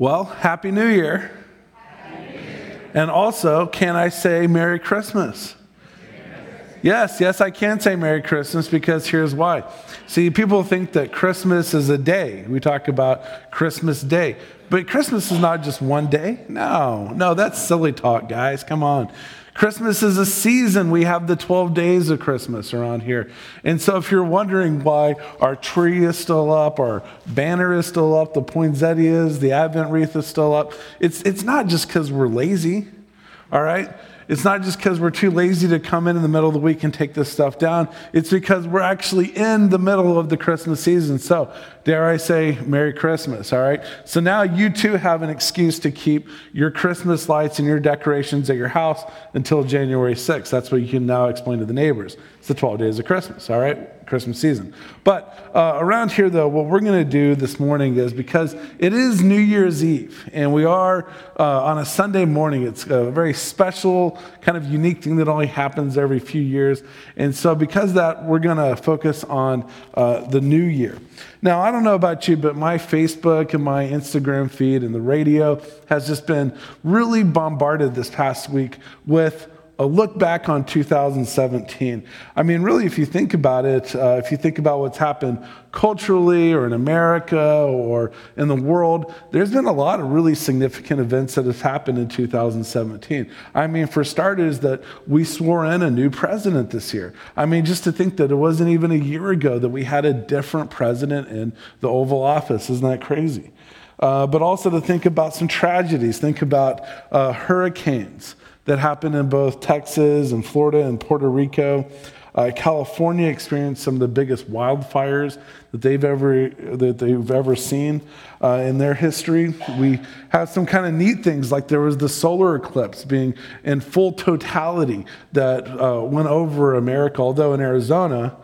Well, Happy New Year. And also, can I say Merry Christmas? Yes, yes, I can say Merry Christmas because here's why. See, people think that Christmas is a day. We talk about Christmas Day. But Christmas is not just one day. No, no, that's silly talk, guys. Come on. Christmas is a season. We have the 12 days of Christmas around here. And so, if you're wondering why our tree is still up, our banner is still up, the poinsettias, the Advent wreath is still up, it's, it's not just because we're lazy, all right? It's not just because we're too lazy to come in in the middle of the week and take this stuff down. It's because we're actually in the middle of the Christmas season. So, dare I say, Merry Christmas, all right? So now you too have an excuse to keep your Christmas lights and your decorations at your house until January 6th. That's what you can now explain to the neighbors. It's the 12 days of Christmas, all right? Christmas season. But uh, around here, though, what we're going to do this morning is because it is New Year's Eve, and we are uh, on a Sunday morning. It's a very special, kind of unique thing that only happens every few years. And so, because that, we're going to focus on uh, the new year. Now, I don't know about you, but my Facebook and my Instagram feed and the radio has just been really bombarded this past week with a look back on 2017. I mean, really, if you think about it, uh, if you think about what's happened culturally or in America or in the world, there's been a lot of really significant events that have happened in 2017. I mean, for starters, that we swore in a new president this year. I mean, just to think that it wasn't even a year ago that we had a different president in the Oval Office. Isn't that crazy? Uh, but also to think about some tragedies, think about uh, hurricanes that happened in both Texas and Florida and Puerto Rico. Uh, California experienced some of the biggest wildfires that they've ever that they've ever seen uh, in their history. We have some kind of neat things like there was the solar eclipse being in full totality that uh, went over America. Although in Arizona,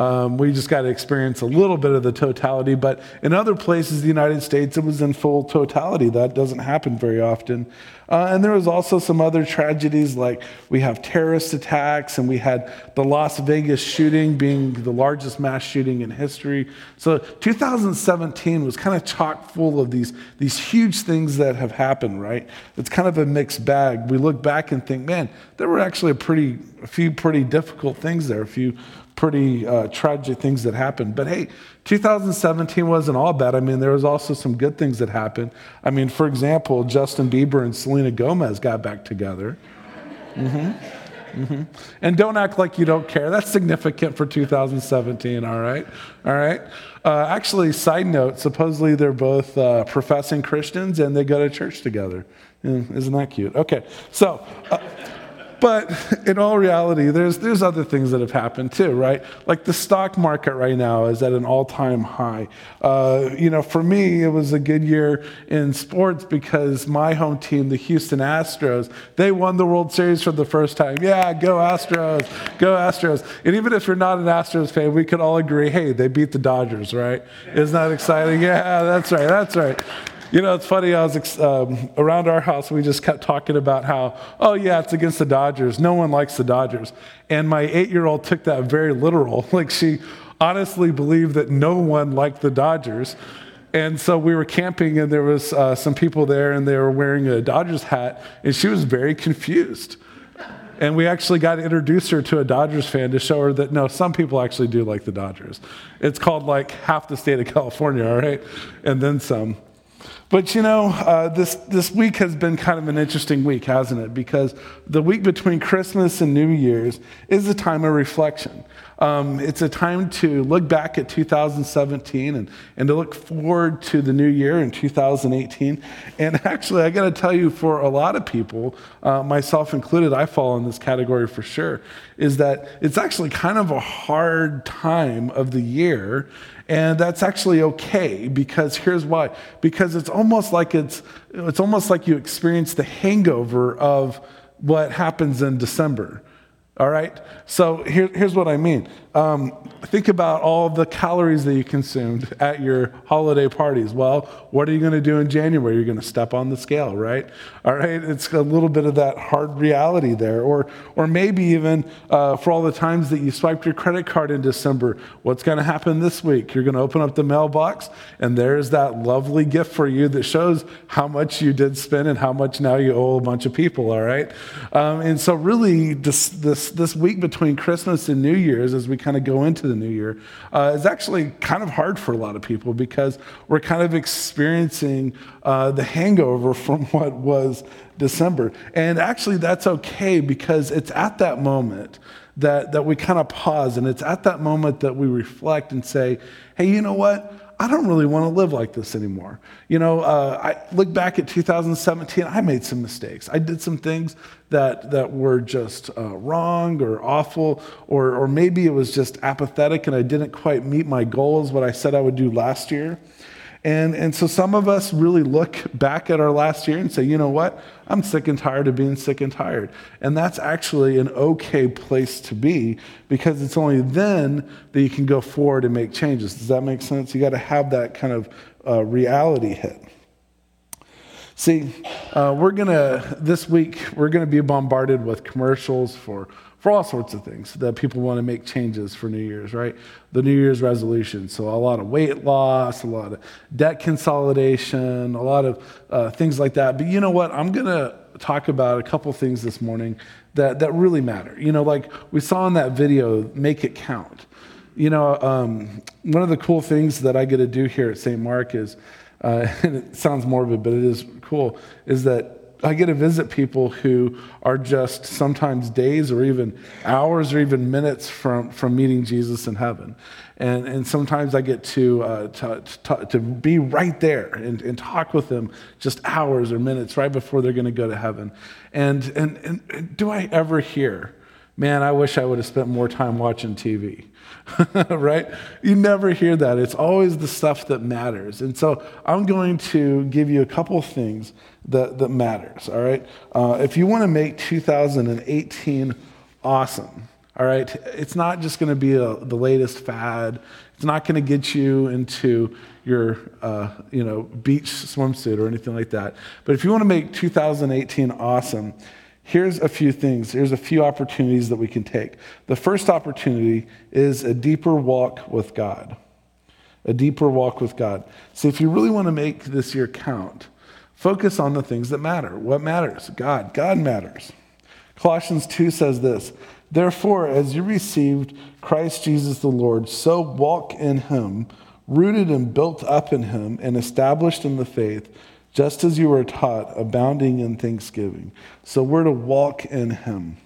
um, we just got to experience a little bit of the totality. But in other places, the United States, it was in full totality. That doesn't happen very often. Uh, and there was also some other tragedies, like we have terrorist attacks, and we had the Las Vegas shooting being the largest mass shooting in history. So 2017 was kind of chock full of these, these huge things that have happened, right? It's kind of a mixed bag. We look back and think, man, there were actually a pretty, a few pretty difficult things there, a few pretty uh, tragic things that happened. But hey, 2017 wasn't all bad. I mean, there was also some good things that happened. I mean, for example, Justin Bieber and Selena Gomez got back together. Mm-hmm. Mm-hmm. And don't act like you don't care. That's significant for 2017, all right? All right? Uh, actually, side note, supposedly they're both uh, professing Christians and they go to church together. Isn't that cute? Okay, so. But in all reality, there's, there's other things that have happened too, right? Like the stock market right now is at an all time high. Uh, you know, for me, it was a good year in sports because my home team, the Houston Astros, they won the World Series for the first time. Yeah, go Astros, go Astros. And even if you're not an Astros fan, we could all agree hey, they beat the Dodgers, right? Isn't that exciting? Yeah, that's right, that's right. You know, it's funny. I was um, around our house. We just kept talking about how, oh yeah, it's against the Dodgers. No one likes the Dodgers. And my eight-year-old took that very literal. Like she honestly believed that no one liked the Dodgers. And so we were camping, and there was uh, some people there, and they were wearing a Dodgers hat, and she was very confused. And we actually got to introduce her to a Dodgers fan to show her that no, some people actually do like the Dodgers. It's called like half the state of California, all right, and then some. But you know, uh, this, this week has been kind of an interesting week, hasn't it? Because the week between Christmas and New Year's is a time of reflection. Um, it's a time to look back at 2017 and, and to look forward to the new year in 2018. And actually, I got to tell you, for a lot of people, uh, myself included, I fall in this category for sure, is that it's actually kind of a hard time of the year. And that's actually okay because here's why. Because it's almost like it's, it's almost like you experience the hangover of what happens in December. All right? So here, here's what I mean. Um, think about all the calories that you consumed at your holiday parties. Well, what are you going to do in January? You're going to step on the scale, right? All right, it's a little bit of that hard reality there. Or, or maybe even uh, for all the times that you swiped your credit card in December, what's going to happen this week? You're going to open up the mailbox, and there's that lovely gift for you that shows how much you did spend and how much now you owe a bunch of people, all right? Um, and so, really, this, this, this week between Christmas and New Year's, as we kind of go into the new year, uh, is actually kind of hard for a lot of people because we're kind of experiencing uh, the hangover from what was December. And actually, that's okay because it's at that moment that, that we kind of pause and it's at that moment that we reflect and say, hey, you know what? I don't really want to live like this anymore. You know, uh, I look back at 2017, I made some mistakes. I did some things that, that were just uh, wrong or awful, or, or maybe it was just apathetic and I didn't quite meet my goals, what I said I would do last year. And, and so some of us really look back at our last year and say, you know what? I'm sick and tired of being sick and tired. And that's actually an okay place to be because it's only then that you can go forward and make changes. Does that make sense? You got to have that kind of uh, reality hit. See, uh, we're going to, this week, we're going to be bombarded with commercials for for all sorts of things that people want to make changes for New Year's, right? The New Year's resolution. So, a lot of weight loss, a lot of debt consolidation, a lot of uh, things like that. But you know what? I'm going to talk about a couple things this morning that, that really matter. You know, like we saw in that video, make it count. You know, um, one of the cool things that I get to do here at St. Mark is, uh, and it sounds morbid, but it is cool, is that I get to visit people who are just sometimes days or even hours or even minutes from, from meeting Jesus in heaven. And, and sometimes I get to, uh, to, to, to, be right there and, and talk with them just hours or minutes right before they're going to go to heaven. And, and, and do I ever hear, man, I wish I would have spent more time watching TV? right? You never hear that. It's always the stuff that matters. And so I'm going to give you a couple things that, that matters, all right? Uh, if you want to make 2018 awesome, all right, it's not just going to be a, the latest fad. It's not going to get you into your, uh, you know, beach swimsuit or anything like that. But if you want to make 2018 awesome, here's a few things. Here's a few opportunities that we can take. The first opportunity is a deeper walk with God. A deeper walk with God. So if you really want to make this year count, focus on the things that matter. What matters? God. God matters. Colossians 2 says this Therefore, as you received Christ Jesus the Lord, so walk in him, rooted and built up in him, and established in the faith just as you were taught, abounding in thanksgiving. So we're to walk in Him.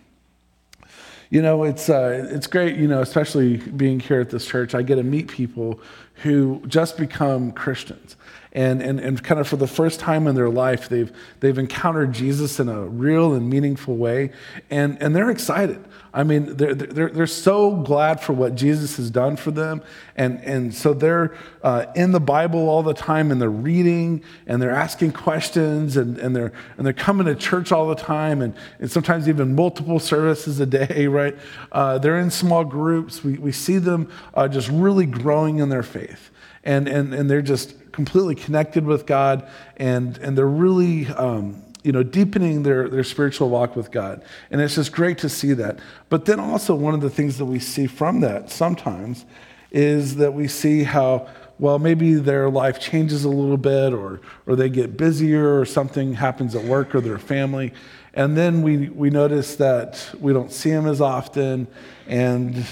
You know, it's, uh, it's great, you know, especially being here at this church, I get to meet people who just become Christians. And, and, and kind of for the first time in their life, they've, they've encountered Jesus in a real and meaningful way, and, and they're excited. I mean, they're, they're, they're so glad for what Jesus has done for them. And, and so they're uh, in the Bible all the time and they're reading and they're asking questions and, and, they're, and they're coming to church all the time and, and sometimes even multiple services a day, right? Uh, they're in small groups. We, we see them uh, just really growing in their faith. And, and, and they're just completely connected with God and, and they're really. Um, you know, deepening their, their spiritual walk with God. And it's just great to see that. But then also, one of the things that we see from that sometimes is that we see how, well, maybe their life changes a little bit, or, or they get busier, or something happens at work or their family. And then we, we notice that we don't see them as often. And,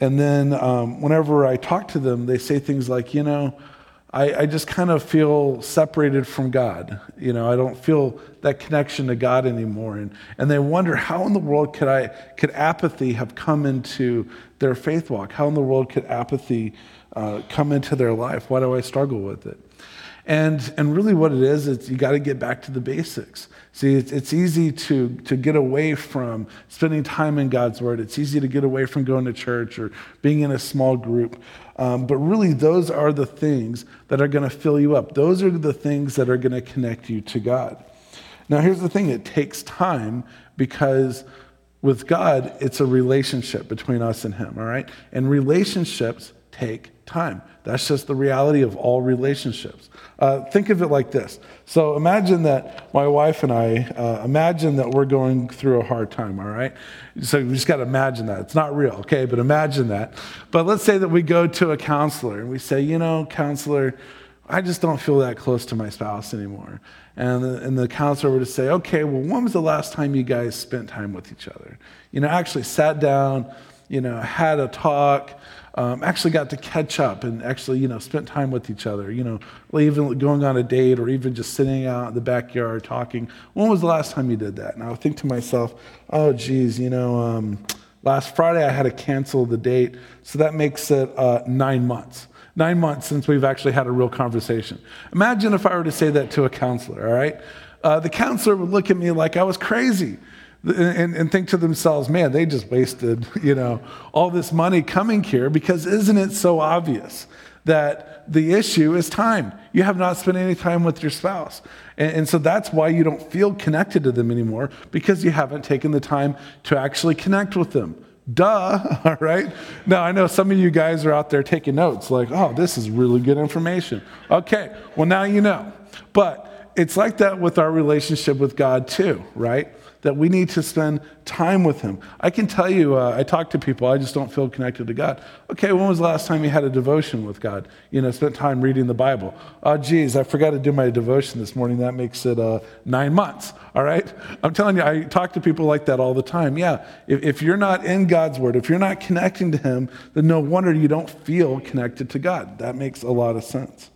and then um, whenever I talk to them, they say things like, you know, I, I just kind of feel separated from God. You know, I don't feel that connection to God anymore. And, and they wonder how in the world could I could apathy have come into their faith walk? How in the world could apathy uh, come into their life? Why do I struggle with it? And, and really, what it is, is you got to get back to the basics. See, it's, it's easy to, to get away from spending time in God's Word. It's easy to get away from going to church or being in a small group. Um, but really, those are the things that are going to fill you up. Those are the things that are going to connect you to God. Now, here's the thing it takes time because With God, it's a relationship between us and Him, all right? And relationships take time. That's just the reality of all relationships. Uh, think of it like this. So imagine that my wife and I, uh, imagine that we're going through a hard time, all right? So we just got to imagine that. It's not real, okay? But imagine that. But let's say that we go to a counselor and we say, you know, counselor, I just don't feel that close to my spouse anymore. And the, and the counselor were to say, okay, well, when was the last time you guys spent time with each other? You know, actually sat down, you know, had a talk, um, actually got to catch up and actually, you know, spent time with each other, you know, even going on a date or even just sitting out in the backyard talking. When was the last time you did that? And I would think to myself, oh, geez, you know, um, last Friday I had to cancel the date, so that makes it uh, nine months. Nine months since we've actually had a real conversation. Imagine if I were to say that to a counselor, all right? Uh, the counselor would look at me like I was crazy and, and think to themselves, man, they just wasted, you know, all this money coming here because isn't it so obvious that the issue is time? You have not spent any time with your spouse. And, and so that's why you don't feel connected to them anymore because you haven't taken the time to actually connect with them. Duh, all right? Now, I know some of you guys are out there taking notes, like, oh, this is really good information. Okay, well, now you know. But it's like that with our relationship with God, too, right? That we need to spend time with Him. I can tell you, uh, I talk to people, I just don't feel connected to God. Okay, when was the last time you had a devotion with God? You know, spent time reading the Bible. Oh, geez, I forgot to do my devotion this morning. That makes it uh, nine months, all right? I'm telling you, I talk to people like that all the time. Yeah, if, if you're not in God's Word, if you're not connecting to Him, then no wonder you don't feel connected to God. That makes a lot of sense.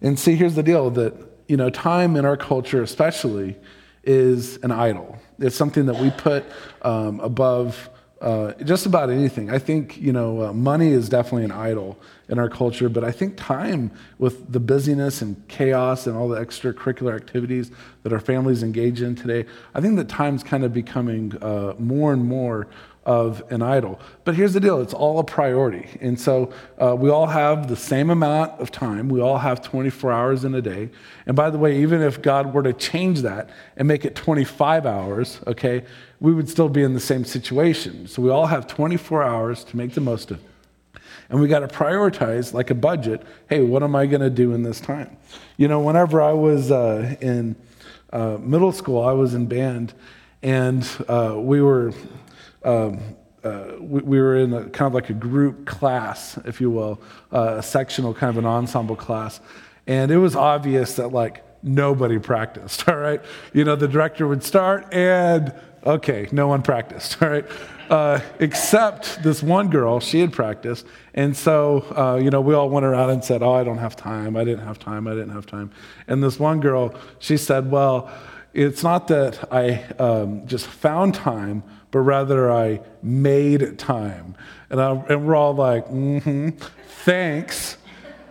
And see, here's the deal that, you know, time in our culture, especially, is an idol. It's something that we put um, above uh, just about anything. I think, you know, uh, money is definitely an idol in our culture, but I think time with the busyness and chaos and all the extracurricular activities that our families engage in today, I think that time's kind of becoming uh, more and more of an idol. But here's the deal it's all a priority. And so uh, we all have the same amount of time. We all have 24 hours in a day. And by the way, even if God were to change that and make it 25 hours, okay, we would still be in the same situation. So we all have 24 hours to make the most of it. And we got to prioritize like a budget. Hey, what am I going to do in this time? You know, whenever I was uh, in uh, middle school, I was in band, and uh, we were um, uh, we, we, were in a kind of like a group class, if you will, uh, a sectional kind of an ensemble class. And it was obvious that like nobody practiced, all right? You know, the director would start and, okay, no one practiced, all right? Uh, except this one girl, she had practiced. And so, uh, you know, we all went around and said, Oh, I don't have time. I didn't have time. I didn't have time. And this one girl, she said, Well, it's not that I um, just found time, but rather I made time. And, I, and we're all like, mm-hmm, thanks,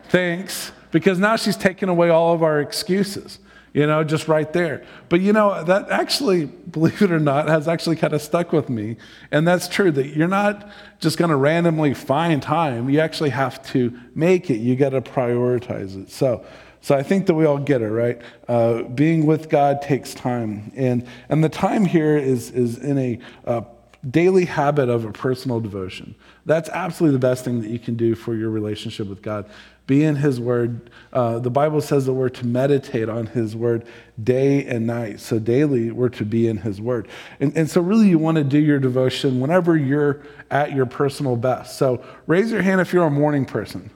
thanks, because now she's taken away all of our excuses, you know, just right there. But you know, that actually, believe it or not, has actually kind of stuck with me. And that's true that you're not just going to randomly find time. You actually have to make it, you got to prioritize it. So, so I think that we all get it, right? Uh, being with God takes time. And, and the time here is, is in a uh, daily habit of a personal devotion. That's absolutely the best thing that you can do for your relationship with God. Be in His Word. Uh, the Bible says that we're to meditate on His Word day and night. So daily, we're to be in His Word. And, and so, really, you want to do your devotion whenever you're at your personal best. So, raise your hand if you're a morning person.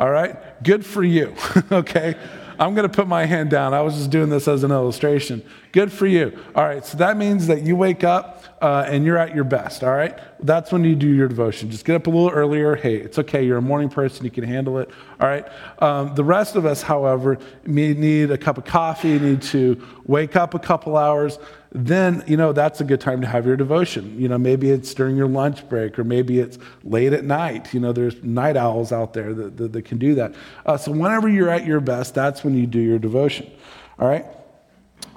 All right? Good for you. okay? I'm going to put my hand down. I was just doing this as an illustration. Good for you. All right, so that means that you wake up uh, and you're at your best. All right? That's when you do your devotion. Just get up a little earlier. Hey, it's okay. You're a morning person. You can handle it. All right? Um, the rest of us, however, may need a cup of coffee, need to wake up a couple hours then you know that's a good time to have your devotion you know maybe it's during your lunch break or maybe it's late at night you know there's night owls out there that, that, that can do that uh, so whenever you're at your best that's when you do your devotion all right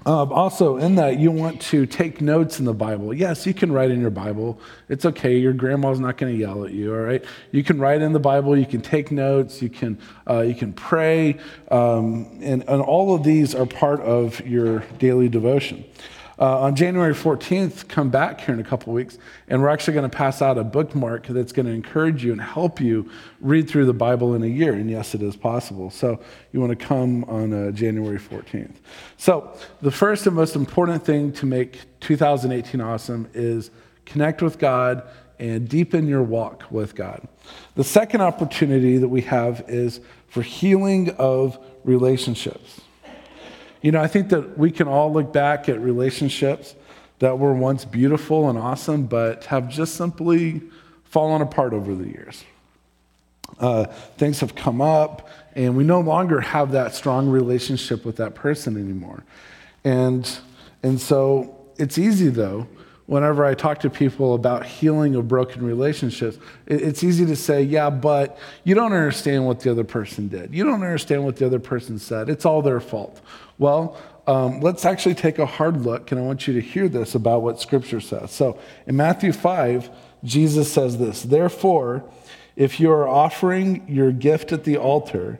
um, also, in that, you want to take notes in the Bible. Yes, you can write in your Bible. It's okay. Your grandma's not going to yell at you. All right. You can write in the Bible. You can take notes. You can uh, you can pray, um, and and all of these are part of your daily devotion. Uh, on January 14th, come back here in a couple weeks, and we're actually going to pass out a bookmark that's going to encourage you and help you read through the Bible in a year. And yes, it is possible. So you want to come on uh, January 14th. So the first and most important thing to make 2018 awesome is connect with God and deepen your walk with God. The second opportunity that we have is for healing of relationships. You know, I think that we can all look back at relationships that were once beautiful and awesome, but have just simply fallen apart over the years. Uh, things have come up, and we no longer have that strong relationship with that person anymore. And, and so it's easy, though, whenever I talk to people about healing of broken relationships, it's easy to say, yeah, but you don't understand what the other person did. You don't understand what the other person said. It's all their fault. Well, um, let's actually take a hard look, and I want you to hear this about what Scripture says. So in Matthew 5, Jesus says this Therefore, if you are offering your gift at the altar,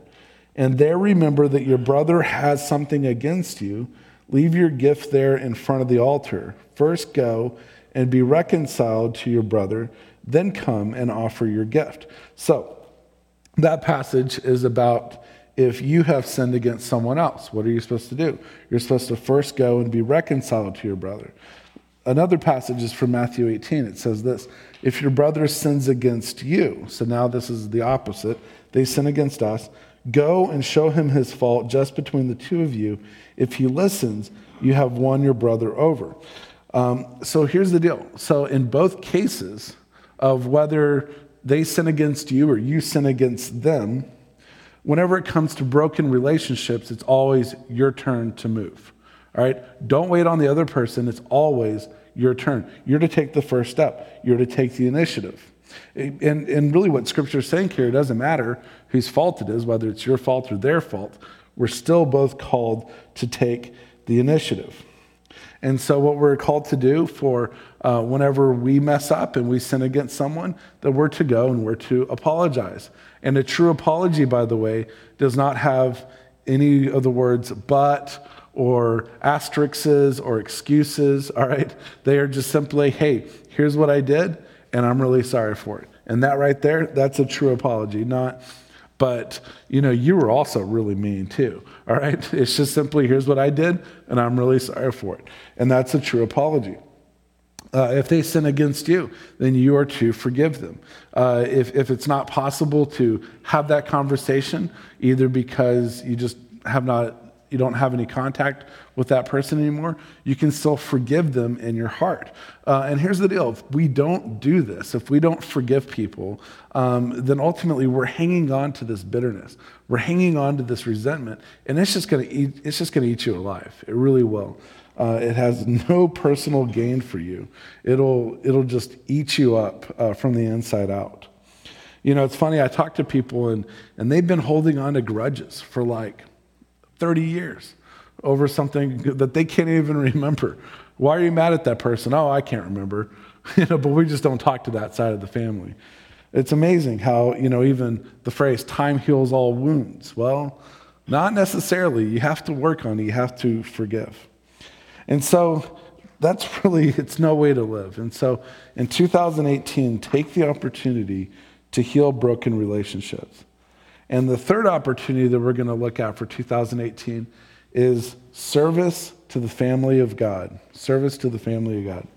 and there remember that your brother has something against you, leave your gift there in front of the altar. First go and be reconciled to your brother, then come and offer your gift. So, that passage is about if you have sinned against someone else. What are you supposed to do? You're supposed to first go and be reconciled to your brother. Another passage is from Matthew 18. It says this If your brother sins against you, so now this is the opposite, they sin against us, go and show him his fault just between the two of you. If he listens, you have won your brother over. Um, so here's the deal. So, in both cases of whether they sin against you or you sin against them, whenever it comes to broken relationships, it's always your turn to move. All right? Don't wait on the other person. It's always your turn. You're to take the first step, you're to take the initiative. And, and really, what Scripture is saying here, it doesn't matter whose fault it is, whether it's your fault or their fault. We're still both called to take the initiative. And so, what we're called to do for uh, whenever we mess up and we sin against someone, that we're to go and we're to apologize. And a true apology, by the way, does not have any of the words but or asterisks or excuses, all right? They are just simply, hey, here's what I did, and I'm really sorry for it. And that right there, that's a true apology, not but, you know, you were also really mean too. All right? It's just simply, here's what I did, and I'm really sorry for it. And that's a true apology. Uh, if they sin against you, then you are to forgive them. Uh, if, if it's not possible to have that conversation, either because you just have not you don't have any contact with that person anymore, you can still forgive them in your heart. Uh, and here's the deal if we don't do this, if we don't forgive people, um, then ultimately we're hanging on to this bitterness. We're hanging on to this resentment, and it's just going to eat, it's just going to eat you alive. It really will. Uh, it has no personal gain for you. It'll, it'll just eat you up uh, from the inside out. You know, it's funny, I talk to people and, and they've been holding on to grudges for like 30 years over something that they can't even remember. Why are you mad at that person? Oh, I can't remember. you know, but we just don't talk to that side of the family. It's amazing how, you know, even the phrase time heals all wounds. Well, not necessarily. You have to work on it. You have to forgive. And so that's really it's no way to live. And so in 2018, take the opportunity to heal broken relationships. And the third opportunity that we're going to look at for 2018 is service to the family of God. Service to the family of God.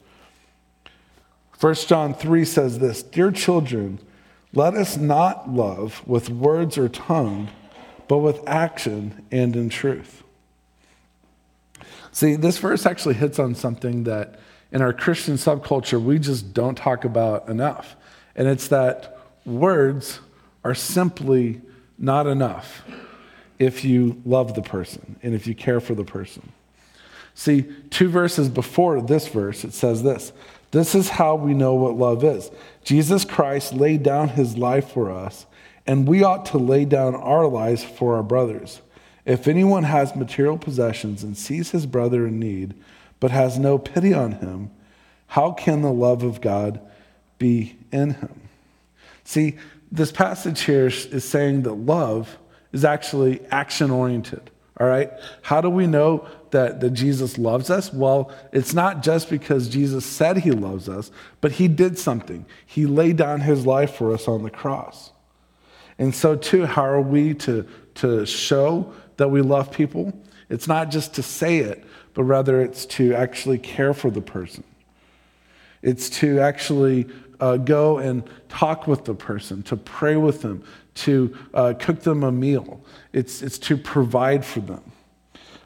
1 John 3 says this Dear children, let us not love with words or tongue, but with action and in truth. See, this verse actually hits on something that in our Christian subculture we just don't talk about enough. And it's that words are simply not enough if you love the person and if you care for the person. See, two verses before this verse, it says this This is how we know what love is. Jesus Christ laid down his life for us, and we ought to lay down our lives for our brothers. If anyone has material possessions and sees his brother in need, but has no pity on him, how can the love of God be in him? See, this passage here is saying that love is actually action oriented. All right? How do we know that, that Jesus loves us? Well, it's not just because Jesus said he loves us, but he did something. He laid down his life for us on the cross. And so, too, how are we to, to show that we love people? It's not just to say it, but rather it's to actually care for the person. It's to actually uh, go and talk with the person, to pray with them, to uh, cook them a meal. It's, it's to provide for them.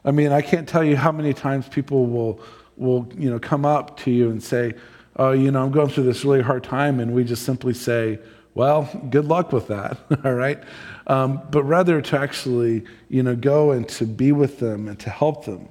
I mean, I can't tell you how many times people will, will you know, come up to you and say, oh, you know, I'm going through this really hard time, and we just simply say, well, good luck with that, all right? Um, but rather to actually, you know, go and to be with them and to help them.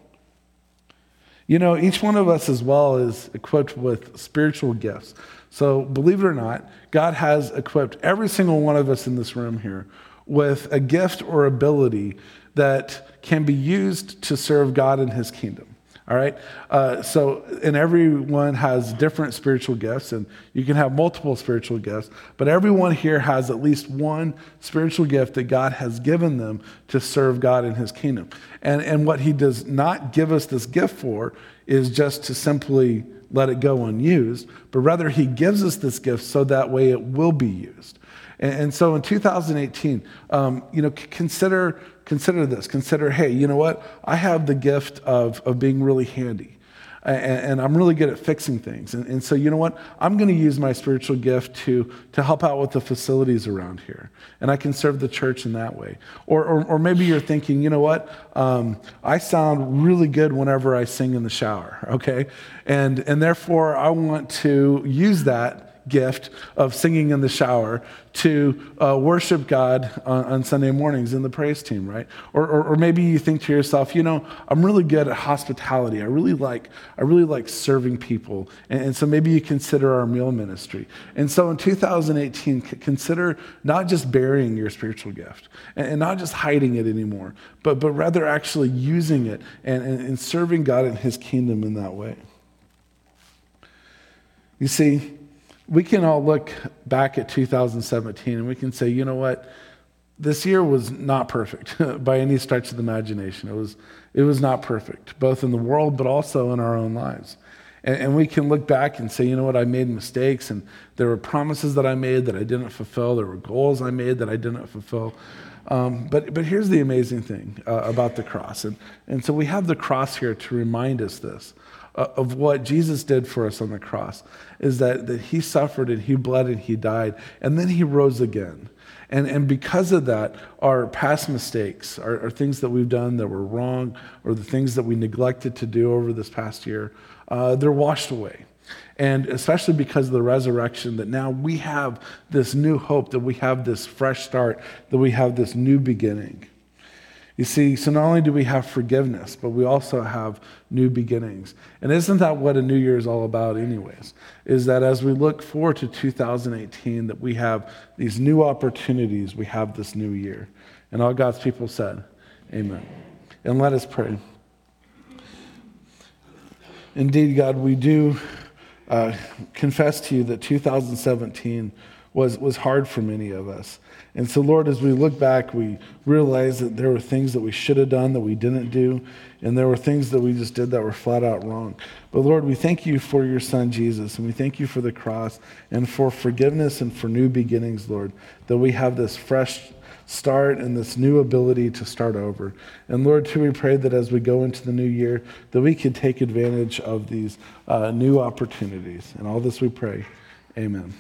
You know, each one of us as well is equipped with spiritual gifts. So, believe it or not, God has equipped every single one of us in this room here with a gift or ability that can be used to serve God in his kingdom. All right? Uh, so, and everyone has different spiritual gifts, and you can have multiple spiritual gifts, but everyone here has at least one spiritual gift that God has given them to serve God in his kingdom. And, and what he does not give us this gift for is just to simply let it go unused, but rather he gives us this gift so that way it will be used. And, and so in 2018, um, you know, consider consider this. Consider, hey, you know what? I have the gift of of being really handy and, and I'm really good at fixing things. And, and so, you know what? I'm going to use my spiritual gift to, to help out with the facilities around here. And I can serve the church in that way. Or, or, or maybe you're thinking, you know what? Um, I sound really good whenever I sing in the shower, okay? And, and therefore, I want to use that gift of singing in the shower to uh, worship God on, on, Sunday mornings in the praise team, right? Or, or, or, maybe you think to yourself, you know, I'm really good at hospitality. I really like, I really like serving people. And, and so maybe you consider our meal ministry. And so in 2018, consider not just burying your spiritual gift and, and not just hiding it anymore, but, but rather actually using it and, and, and serving God in his kingdom in that way. You see, we can all look back at 2017 and we can say, you know what? This year was not perfect by any stretch of the imagination. It was, it was not perfect, both in the world but also in our own lives. And, and we can look back and say, you know what? I made mistakes, and there were promises that I made that I didn't fulfill. There were goals I made that I didn't fulfill. Um, but, but here's the amazing thing uh, about the cross. And, and so we have the cross here to remind us this of what Jesus did for us on the cross is that, that he suffered and he bled and he died, and then he rose again. And, and because of that, our past mistakes, our, our things that we've done that were wrong, or the things that we neglected to do over this past year, uh, they're washed away. And especially because of the resurrection, that now we have this new hope, that we have this fresh start, that we have this new beginning. You see, so not only do we have forgiveness, but we also have new beginnings. And isn't that what a new year is all about, anyways? Is that as we look forward to 2018, that we have these new opportunities, we have this new year. And all God's people said, Amen. And let us pray. Indeed, God, we do uh, confess to you that 2017 was, was hard for many of us. And so, Lord, as we look back, we realize that there were things that we should have done that we didn't do, and there were things that we just did that were flat out wrong. But, Lord, we thank you for your son, Jesus, and we thank you for the cross and for forgiveness and for new beginnings, Lord, that we have this fresh start and this new ability to start over. And Lord, too, we pray that as we go into the new year, that we could take advantage of these uh, new opportunities. And all this we pray. Amen.